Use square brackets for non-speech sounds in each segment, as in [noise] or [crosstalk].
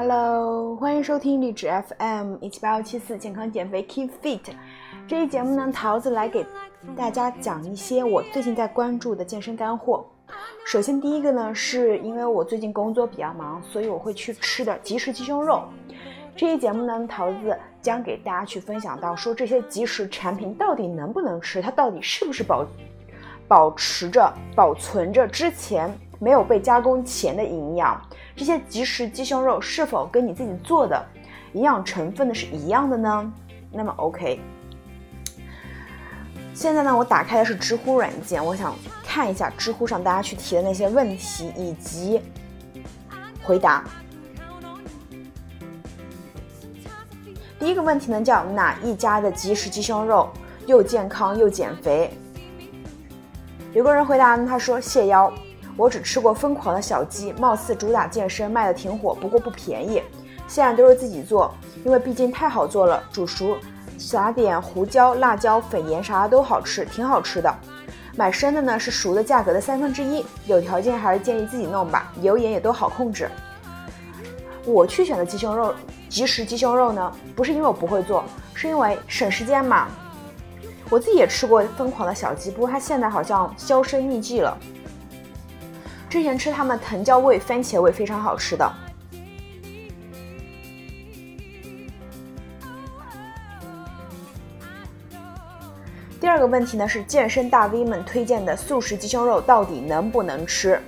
Hello，欢迎收听励志 FM 一七八幺七四健康减肥 Keep Fit。这一节目呢，桃子来给大家讲一些我最近在关注的健身干货。首先第一个呢，是因为我最近工作比较忙，所以我会去吃的即食鸡胸肉。这一节目呢，桃子将给大家去分享到，说这些即食产品到底能不能吃，它到底是不是保保持着、保存着之前没有被加工前的营养？这些即食鸡胸肉是否跟你自己做的营养成分的是一样的呢？那么 OK。现在呢，我打开的是知乎软件，我想看一下知乎上大家去提的那些问题以及回答。第一个问题呢，叫哪一家的即食鸡胸肉又健康又减肥？有个人回答呢，他说谢邀。我只吃过疯狂的小鸡，貌似主打健身，卖的挺火，不过不便宜。现在都是自己做，因为毕竟太好做了，煮熟，撒点胡椒、辣椒粉、盐，啥的都好吃，挺好吃的。买生的呢是熟的价格的三分之一，有条件还是建议自己弄吧，油盐也都好控制。我去选的鸡胸肉，即食鸡胸肉呢，不是因为我不会做，是因为省时间嘛。我自己也吃过疯狂的小鸡，不过它现在好像销声匿迹了。之前吃他们藤椒味、番茄味非常好吃的。第二个问题呢是健身大 V 们推荐的素食鸡胸肉到底能不能吃？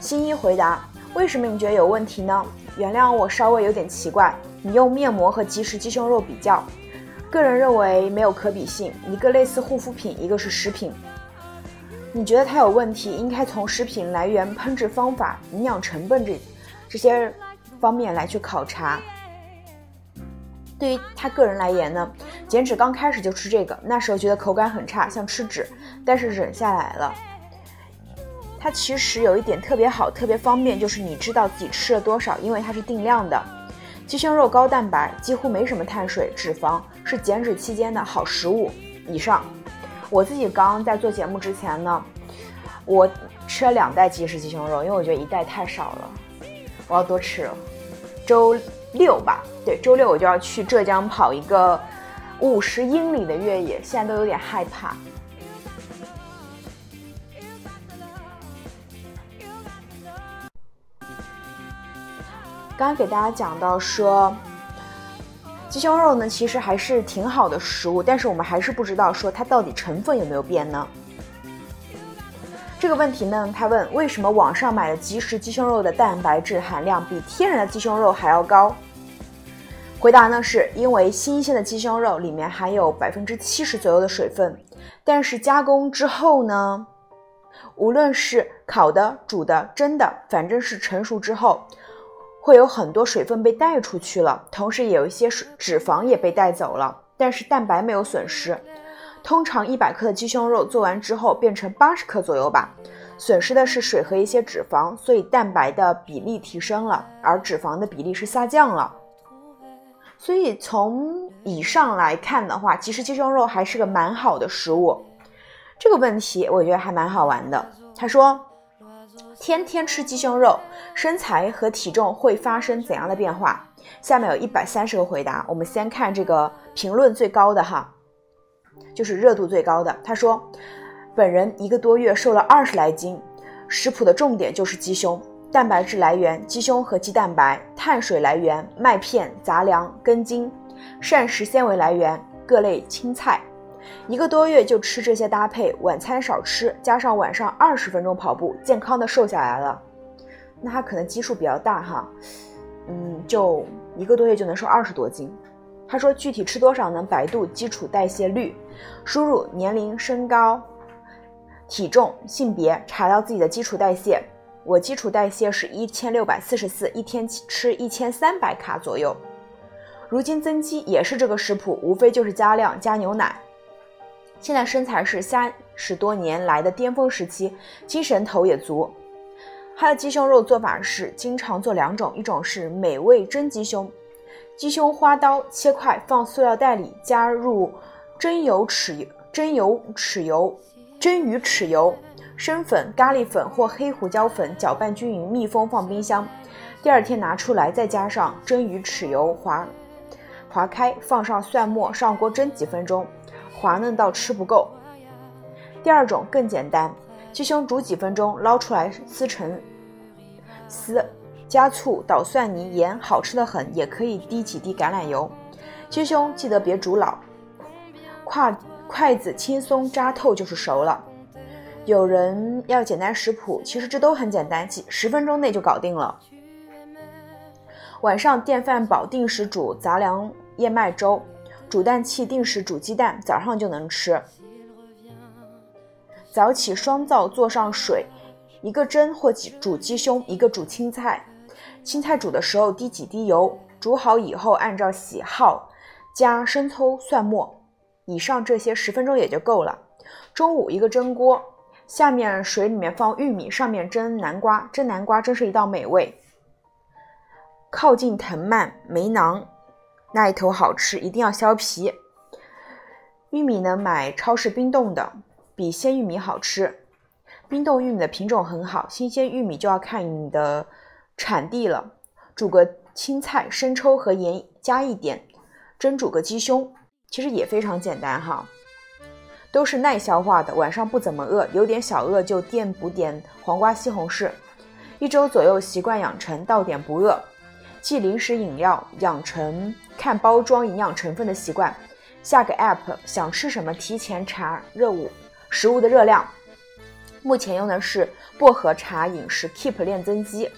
新一回答：为什么你觉得有问题呢？原谅我稍微有点奇怪。你用面膜和即食鸡胸肉比较，个人认为没有可比性，一个类似护肤品，一个是食品。你觉得它有问题，应该从食品来源、烹制方法、营养成分这这些方面来去考察。对于他个人来言呢，减脂刚开始就吃这个，那时候觉得口感很差，像吃纸，但是忍下来了。它其实有一点特别好、特别方便，就是你知道自己吃了多少，因为它是定量的。鸡胸肉高蛋白，几乎没什么碳水、脂肪，是减脂期间的好食物。以上。我自己刚在做节目之前呢，我吃了两袋即食鸡胸肉，因为我觉得一袋太少了，我要多吃。周六吧，对，周六我就要去浙江跑一个五十英里的越野，现在都有点害怕。刚刚给大家讲到说。鸡胸肉呢，其实还是挺好的食物，但是我们还是不知道说它到底成分有没有变呢？这个问题呢，他问为什么网上买的即食鸡胸肉的蛋白质含量比天然的鸡胸肉还要高？回答呢，是因为新鲜的鸡胸肉里面含有百分之七十左右的水分，但是加工之后呢，无论是烤的、煮的、蒸的，反正是成熟之后。会有很多水分被带出去了，同时也有一些水脂肪也被带走了，但是蛋白没有损失。通常一百克的鸡胸肉做完之后变成八十克左右吧，损失的是水和一些脂肪，所以蛋白的比例提升了，而脂肪的比例是下降了。所以从以上来看的话，其实鸡胸肉还是个蛮好的食物。这个问题我觉得还蛮好玩的。他说。天天吃鸡胸肉，身材和体重会发生怎样的变化？下面有一百三十个回答，我们先看这个评论最高的哈，就是热度最高的。他说，本人一个多月瘦了二十来斤，食谱的重点就是鸡胸，蛋白质来源鸡胸和鸡蛋白，碳水来源麦片、杂粮、根茎，膳食纤维来源各类青菜。一个多月就吃这些搭配，晚餐少吃，加上晚上二十分钟跑步，健康的瘦下来了。那他可能基数比较大哈，嗯，就一个多月就能瘦二十多斤。他说具体吃多少呢？百度基础代谢率，输入年龄、身高、体重、性别，查到自己的基础代谢。我基础代谢是一千六百四十四，一天吃一千三百卡左右。如今增肌也是这个食谱，无非就是加量加牛奶。现在身材是三十多年来的巅峰时期，精神头也足。它的鸡胸肉做法是经常做两种，一种是美味蒸鸡胸，鸡胸花刀切块放塑料袋里，加入蒸油豉油、蒸油豉油、蒸鱼豉油、生粉、咖喱粉或黑胡椒粉，搅拌均匀，密封放冰箱。第二天拿出来，再加上蒸鱼豉油划划开，放上蒜末，上锅蒸几分钟，滑嫩到吃不够。第二种更简单，鸡胸煮几分钟，捞出来撕成丝，加醋、捣蒜泥、盐，好吃的很。也可以滴几滴橄榄油。鸡胸记得别煮老，筷筷子轻松扎透就是熟了。有人要简单食谱，其实这都很简单，几十分钟内就搞定了。晚上电饭煲定时煮杂粮燕麦粥，煮蛋器定时煮鸡蛋，早上就能吃。早起双灶做上水，一个蒸或煮鸡胸，一个煮青菜。青菜煮的时候滴几滴油，煮好以后按照喜好加生抽、蒜末。以上这些十分钟也就够了。中午一个蒸锅。下面水里面放玉米，上面蒸南瓜，蒸南瓜真是一道美味。靠近藤蔓梅囊那一头好吃，一定要削皮。玉米呢，买超市冰冻的，比鲜玉米好吃。冰冻玉米的品种很好，新鲜玉米就要看你的产地了。煮个青菜、生抽和盐加一点，蒸煮个鸡胸，其实也非常简单哈。都是耐消化的，晚上不怎么饿，有点小饿就垫补点黄瓜、西红柿，一周左右习惯养成到点不饿，忌零食饮料，养成看包装营养成分的习惯。下个 app，想吃什么提前查热物食物的热量。目前用的是薄荷茶饮食 Keep 练增肌。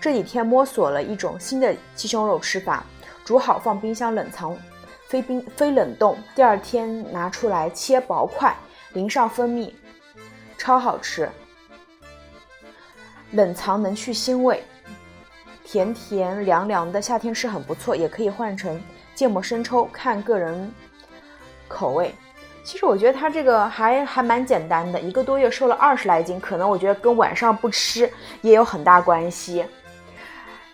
这几天摸索了一种新的鸡胸肉吃法，煮好放冰箱冷藏。非冰非冷冻，第二天拿出来切薄块，淋上蜂蜜，超好吃。冷藏能去腥味，甜甜凉凉的，夏天吃很不错。也可以换成芥末生抽，看个人口味。其实我觉得它这个还还蛮简单的，一个多月瘦了二十来斤，可能我觉得跟晚上不吃也有很大关系。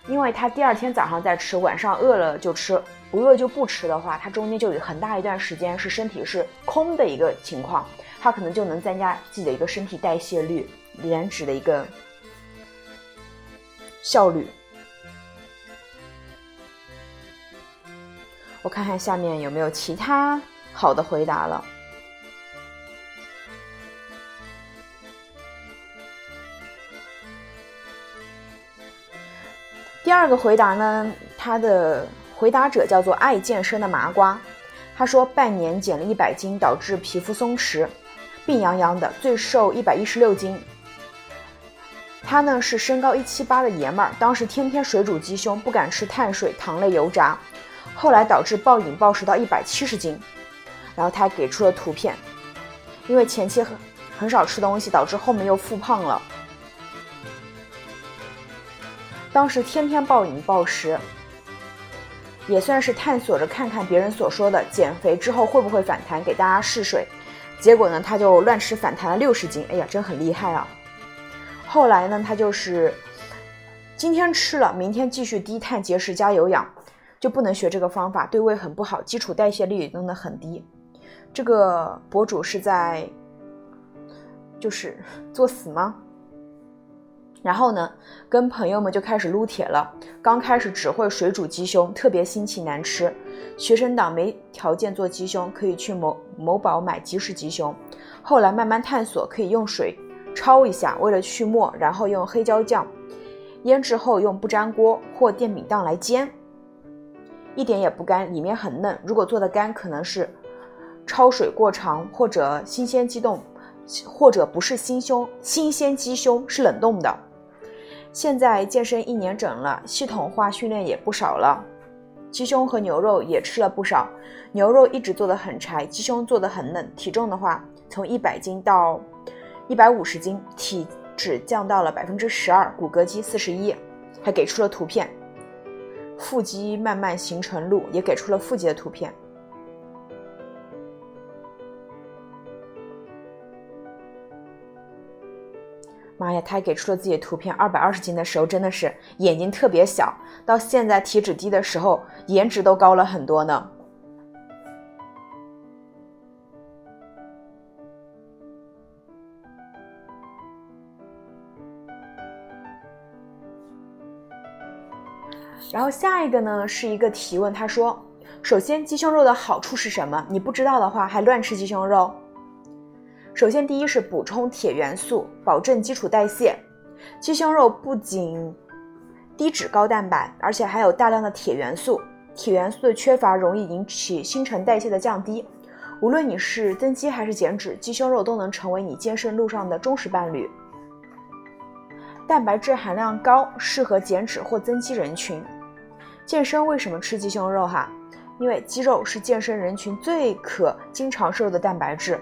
因为他第二天早上再吃，晚上饿了就吃，不饿就不吃的话，他中间就有很大一段时间是身体是空的一个情况，他可能就能增加自己的一个身体代谢率、燃脂的一个效率。我看看下面有没有其他好的回答了。第二个回答呢，他的回答者叫做爱健身的麻瓜，他说半年减了一百斤，导致皮肤松弛，病殃殃的，最瘦一百一十六斤。他呢是身高一七八的爷们儿，当时天天水煮鸡胸，不敢吃碳水、糖类、油炸，后来导致暴饮暴食到一百七十斤，然后他还给出了图片，因为前期很很少吃东西，导致后面又复胖了。当时天天暴饮暴食，也算是探索着看看别人所说的减肥之后会不会反弹，给大家试水。结果呢，他就乱吃反弹了六十斤，哎呀，真很厉害啊！后来呢，他就是今天吃了，明天继续低碳节食加有氧，就不能学这个方法，对胃很不好，基础代谢率也弄得很低。这个博主是在就是 [laughs] 作死吗？然后呢，跟朋友们就开始撸铁了。刚开始只会水煮鸡胸，特别腥气难吃。学生党没条件做鸡胸，可以去某某宝买即食鸡胸。后来慢慢探索，可以用水焯一下，为了去沫，然后用黑椒酱腌制后用不粘锅或电饼铛来煎，一点也不干，里面很嫩。如果做的干，可能是焯水过长，或者新鲜鸡冻，或者不是新胸新鲜鸡胸是冷冻的。现在健身一年整了，系统化训练也不少了，鸡胸和牛肉也吃了不少。牛肉一直做的很柴，鸡胸做的很嫩。体重的话，从一百斤到一百五十斤，体脂降到了百分之十二，骨骼肌四十一，还给出了图片。腹肌慢慢形成路，也给出了腹肌的图片。妈呀，他还给出了自己的图片。二百二十斤的时候真的是眼睛特别小，到现在体脂低的时候，颜值都高了很多呢。然后下一个呢是一个提问，他说：首先鸡胸肉的好处是什么？你不知道的话还乱吃鸡胸肉。首先第一是补充铁元素，保证基础代谢。鸡胸肉不仅低脂高蛋白，而且还有大量的铁元素。铁元素的缺乏容易引起新陈代谢的降低。无论你是增肌还是减脂，鸡胸肉都能成为你健身路上的忠实伴侣。蛋白质含量高，适合减脂或增肌人群。健身为什么吃鸡胸肉？哈，因为鸡肉是健身人群最可经常摄入的蛋白质，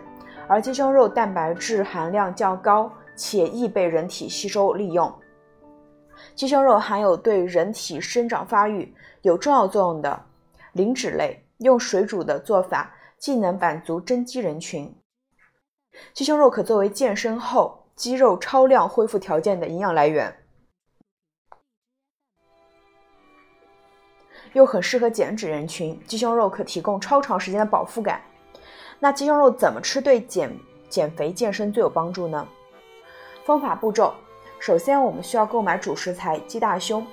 而鸡胸肉蛋白质含量较高，且易被人体吸收利用。鸡胸肉含有对人体生长发育有重要作用的磷脂类，用水煮的做法既能满足增肌人群。鸡胸肉可作为健身后肌肉超量恢复条件的营养来源，又很适合减脂人群。鸡胸肉可提供超长时间的饱腹感。那鸡胸肉怎么吃对减减肥健身最有帮助呢？方法步骤。首先，我们需要购买主食材鸡大胸。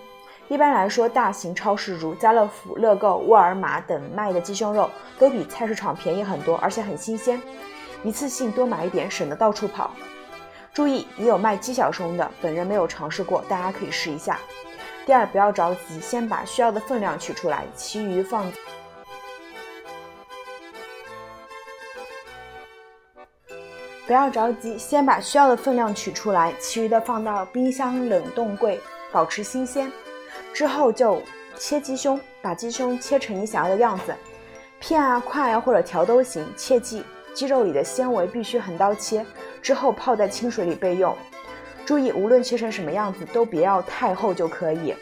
一般来说，大型超市如家乐福、乐购、沃尔玛等卖的鸡胸肉都比菜市场便宜很多，而且很新鲜。一次性多买一点，省得到处跑。注意，也有卖鸡小胸的，本人没有尝试过，大家可以试一下。第二，不要着急，先把需要的分量取出来，其余放。不要着急，先把需要的分量取出来，其余的放到冰箱冷冻柜保持新鲜。之后就切鸡胸，把鸡胸切成你想要的样子，片啊、块啊或者条都行。切记，鸡肉里的纤维必须横刀切，之后泡在清水里备用。注意，无论切成什么样子，都别要太厚就可以。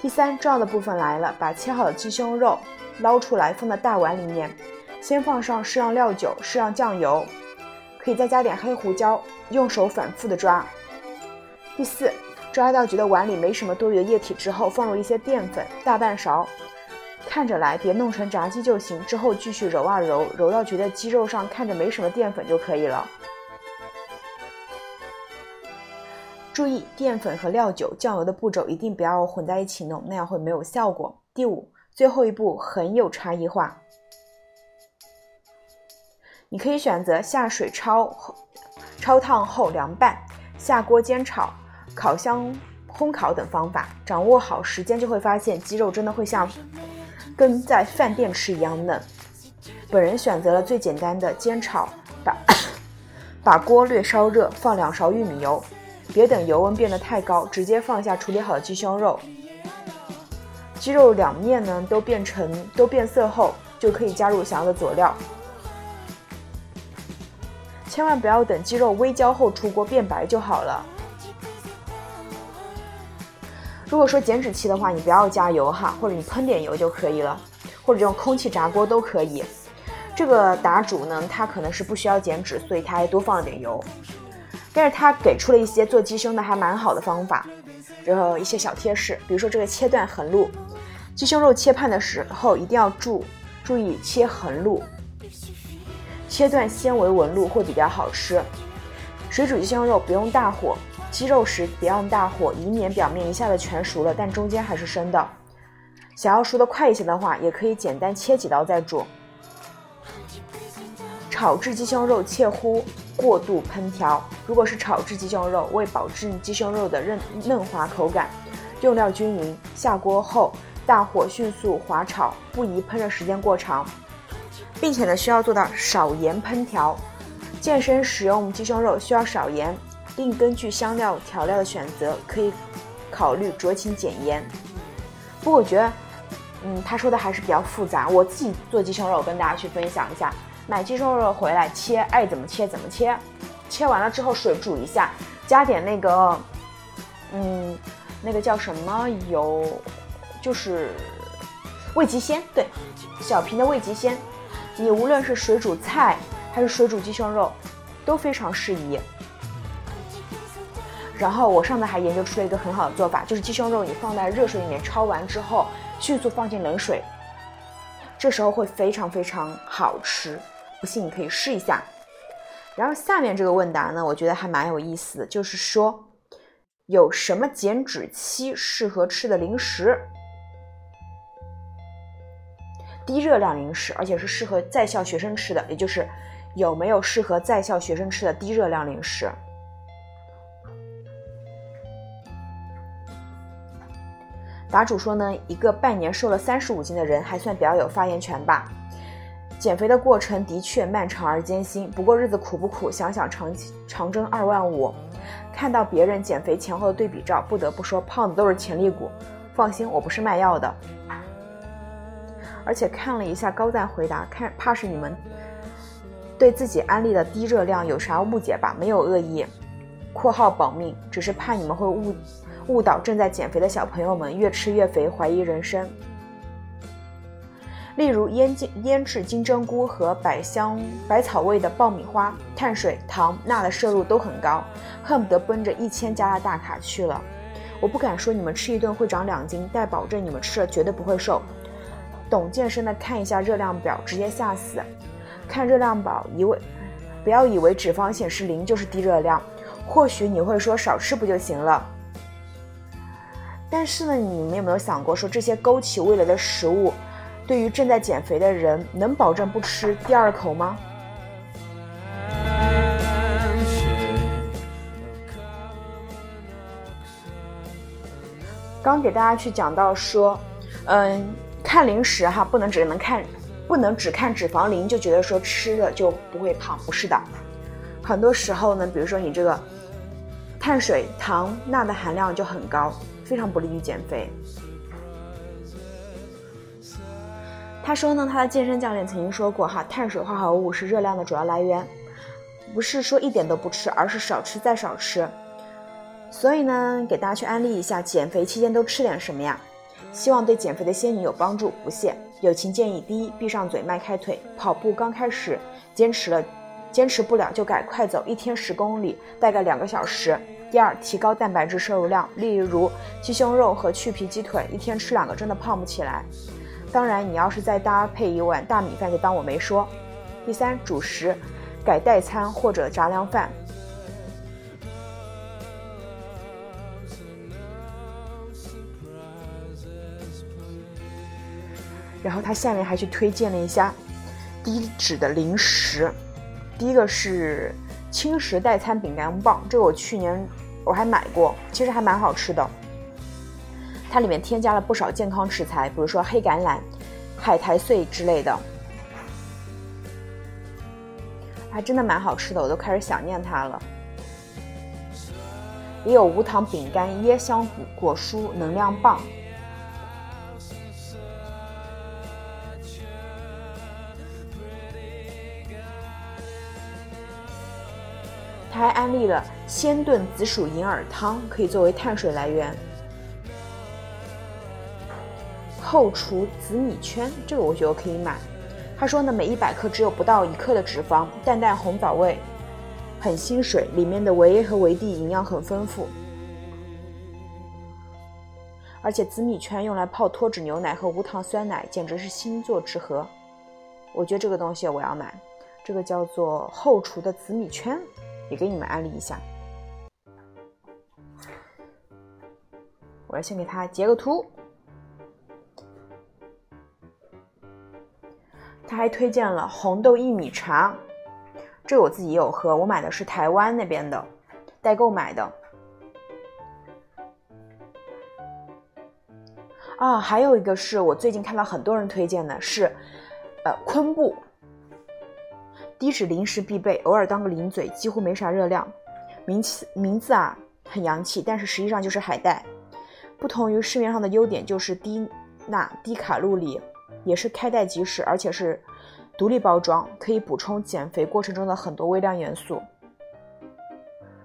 第三，重要的部分来了，把切好的鸡胸肉捞出来，放在大碗里面，先放上适量料酒、适量酱油。可以再加点黑胡椒，用手反复的抓。第四，抓到觉得碗里没什么多余的液体之后，放入一些淀粉，大半勺，看着来，别弄成炸鸡就行。之后继续揉啊揉，揉到觉得鸡肉上看着没什么淀粉就可以了。注意淀粉和料酒、酱油的步骤一定不要混在一起弄，那样会没有效果。第五，最后一步很有差异化。你可以选择下水焯焯烫后凉拌、下锅煎炒、烤箱烘烤等方法，掌握好时间就会发现鸡肉真的会像跟在饭店吃一样嫩。本人选择了最简单的煎炒，把 [coughs] 把锅略烧热，放两勺玉米油，别等油温变得太高，直接放下处理好的鸡胸肉。鸡肉两面呢都变成都变色后，就可以加入想要的佐料。千万不要等鸡肉微焦后出锅变白就好了。如果说减脂期的话，你不要加油哈，或者你喷点油就可以了，或者用空气炸锅都可以。这个答主呢，他可能是不需要减脂，所以他还多放了点油。但是他给出了一些做鸡胸的还蛮好的方法，然后一些小贴士，比如说这个切断横路，鸡胸肉切片的时候一定要注注意切横路。切断纤维纹路会比较好吃。水煮鸡胸肉不用大火，鸡肉时别用大火，以免表面一下子全熟了，但中间还是生的。想要熟的快一些的话，也可以简单切几刀再煮。炒制鸡胸肉切乎过度烹调。如果是炒制鸡胸肉，为保证鸡胸肉的嫩嫩滑口感，用料均匀，下锅后大火迅速滑炒，不宜烹饪时间过长。并且呢，需要做到少盐烹调。健身使用鸡胸肉需要少盐，并根据香料调料的选择，可以考虑酌情减盐。不过我觉得，嗯，他说的还是比较复杂。我自己做鸡胸肉，跟大家去分享一下：买鸡胸肉回来切，爱怎么切怎么切。切完了之后水煮一下，加点那个，嗯，那个叫什么油，就是味极鲜，对，小瓶的味极鲜。你无论是水煮菜还是水煮鸡胸肉，都非常适宜。然后我上次还研究出了一个很好的做法，就是鸡胸肉你放在热水里面焯完之后，迅速放进冷水，这时候会非常非常好吃。不信你可以试一下。然后下面这个问答呢，我觉得还蛮有意思的，就是说有什么减脂期适合吃的零食？低热量零食，而且是适合在校学生吃的，也就是有没有适合在校学生吃的低热量零食。答主说呢，一个半年瘦了三十五斤的人还算比较有发言权吧。减肥的过程的确漫长而艰辛，不过日子苦不苦？想想长长征二万五，看到别人减肥前后的对比照，不得不说胖子都是潜力股。放心，我不是卖药的。而且看了一下高赞回答，看怕是你们对自己安利的低热量有啥误解吧？没有恶意（括号保命），只是怕你们会误。误导正在减肥的小朋友们，越吃越肥，怀疑人生。例如腌金腌制金针菇和百香百草味的爆米花，碳水、糖、钠的摄入都很高，恨不得奔着一千加的大卡去了。我不敢说你们吃一顿会长两斤，但保证你们吃了绝对不会瘦。懂健身的看一下热量表，直接吓死。看热量表，以为不要以为脂肪显示零就是低热量，或许你会说少吃不就行了。但是呢，你们有没有想过，说这些勾起味蕾的食物，对于正在减肥的人，能保证不吃第二口吗？刚给大家去讲到说，嗯，看零食哈，不能只能看，不能只看脂肪零就觉得说吃了就不会胖，不是的。很多时候呢，比如说你这个碳水、糖、钠的含量就很高。非常不利于减肥。他说呢，他的健身教练曾经说过，哈，碳水化合物是热量的主要来源，不是说一点都不吃，而是少吃再少吃。所以呢，给大家去安利一下，减肥期间都吃点什么呀？希望对减肥的仙女有帮助，不谢。友情建议：第一，闭上嘴，迈开腿，跑步刚开始坚持了，坚持不了就改快走，一天十公里，大概两个小时。第二，提高蛋白质摄入量，例如鸡胸肉和去皮鸡腿，一天吃两个真的胖不起来。当然，你要是再搭配一碗大米饭，就当我没说。第三，主食改代餐或者杂粮饭。然后他下面还去推荐了一下低脂的零食，第一个是。轻食代餐饼干棒，这个我去年我还买过，其实还蛮好吃的。它里面添加了不少健康食材，比如说黑橄榄、海苔碎之类的，还真的蛮好吃的，我都开始想念它了。也有无糖饼干、椰香果果蔬能量棒。它还安利了鲜炖紫薯银耳汤，可以作为碳水来源。后厨紫米圈，这个我觉得可以买。他说呢，每一百克只有不到一克的脂肪，淡淡红枣味，很吸水，里面的维 A 和维 D 营养很丰富。而且紫米圈用来泡脱脂牛奶和无糖酸奶，简直是星座之合。我觉得这个东西我要买，这个叫做后厨的紫米圈。也给你们安利一下，我要先给他截个图。他还推荐了红豆薏米茶，这个我自己也有喝，我买的是台湾那边的代购买的。啊，还有一个是我最近看到很多人推荐的，是呃昆布。低脂零食必备，偶尔当个零嘴，几乎没啥热量。名气名字啊很洋气，但是实际上就是海带。不同于市面上的优点就是低钠、低卡路里，也是开袋即食，而且是独立包装，可以补充减肥过程中的很多微量元素。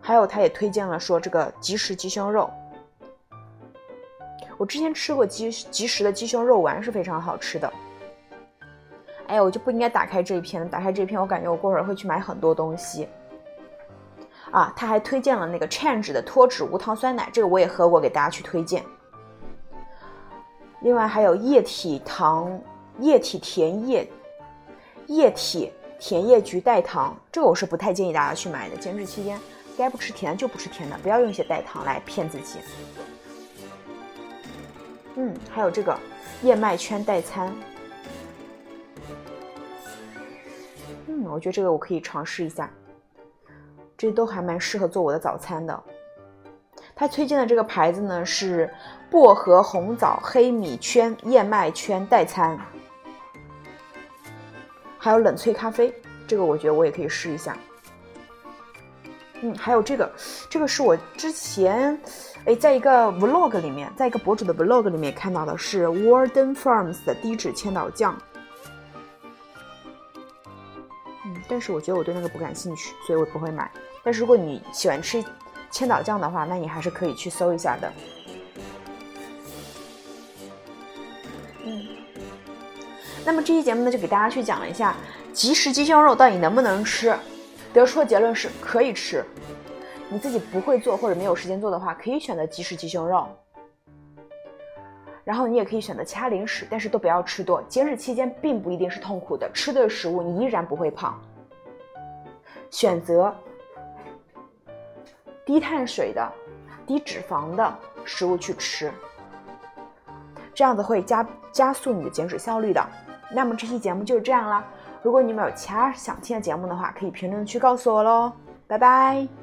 还有，他也推荐了说这个即食鸡胸肉。我之前吃过即即食的鸡胸肉丸，是非常好吃的。哎，我就不应该打开这一篇。打开这篇，我感觉我过会儿会去买很多东西。啊，他还推荐了那个 Change 的脱脂无糖酸奶，这个我也喝过，给大家去推荐。另外还有液体糖液体甜液液体甜叶菊代糖这个我是不太建议大家去买的减脂期间该不吃甜就不吃甜的不要用一些代糖来骗自己。嗯还有这个燕麦圈代餐。嗯我觉得这个我可以尝试一下这都还蛮适合做我的早餐的。他推荐的这个牌子呢是薄荷红枣黑米圈燕麦圈代餐，还有冷萃咖啡，这个我觉得我也可以试一下。嗯，还有这个，这个是我之前哎在一个 vlog 里面，在一个博主的 vlog 里面看到的，是 Warden Farms 的低脂千岛酱。嗯，但是我觉得我对那个不感兴趣，所以我不会买。但是如果你喜欢吃千岛酱的话，那你还是可以去搜一下的。嗯，那么这期节目呢，就给大家去讲一下即食鸡胸肉到底能不能吃。得出的结论是可以吃，你自己不会做或者没有时间做的话，可以选择即食鸡胸肉。然后你也可以选择其他零食，但是都不要吃多。节食期间并不一定是痛苦的，吃对食物你依然不会胖。选择低碳水的、低脂肪的食物去吃，这样子会加加速你的减脂效率的。那么这期节目就是这样啦。如果你们有其他想听的节目的话，可以评论区告诉我喽，拜拜。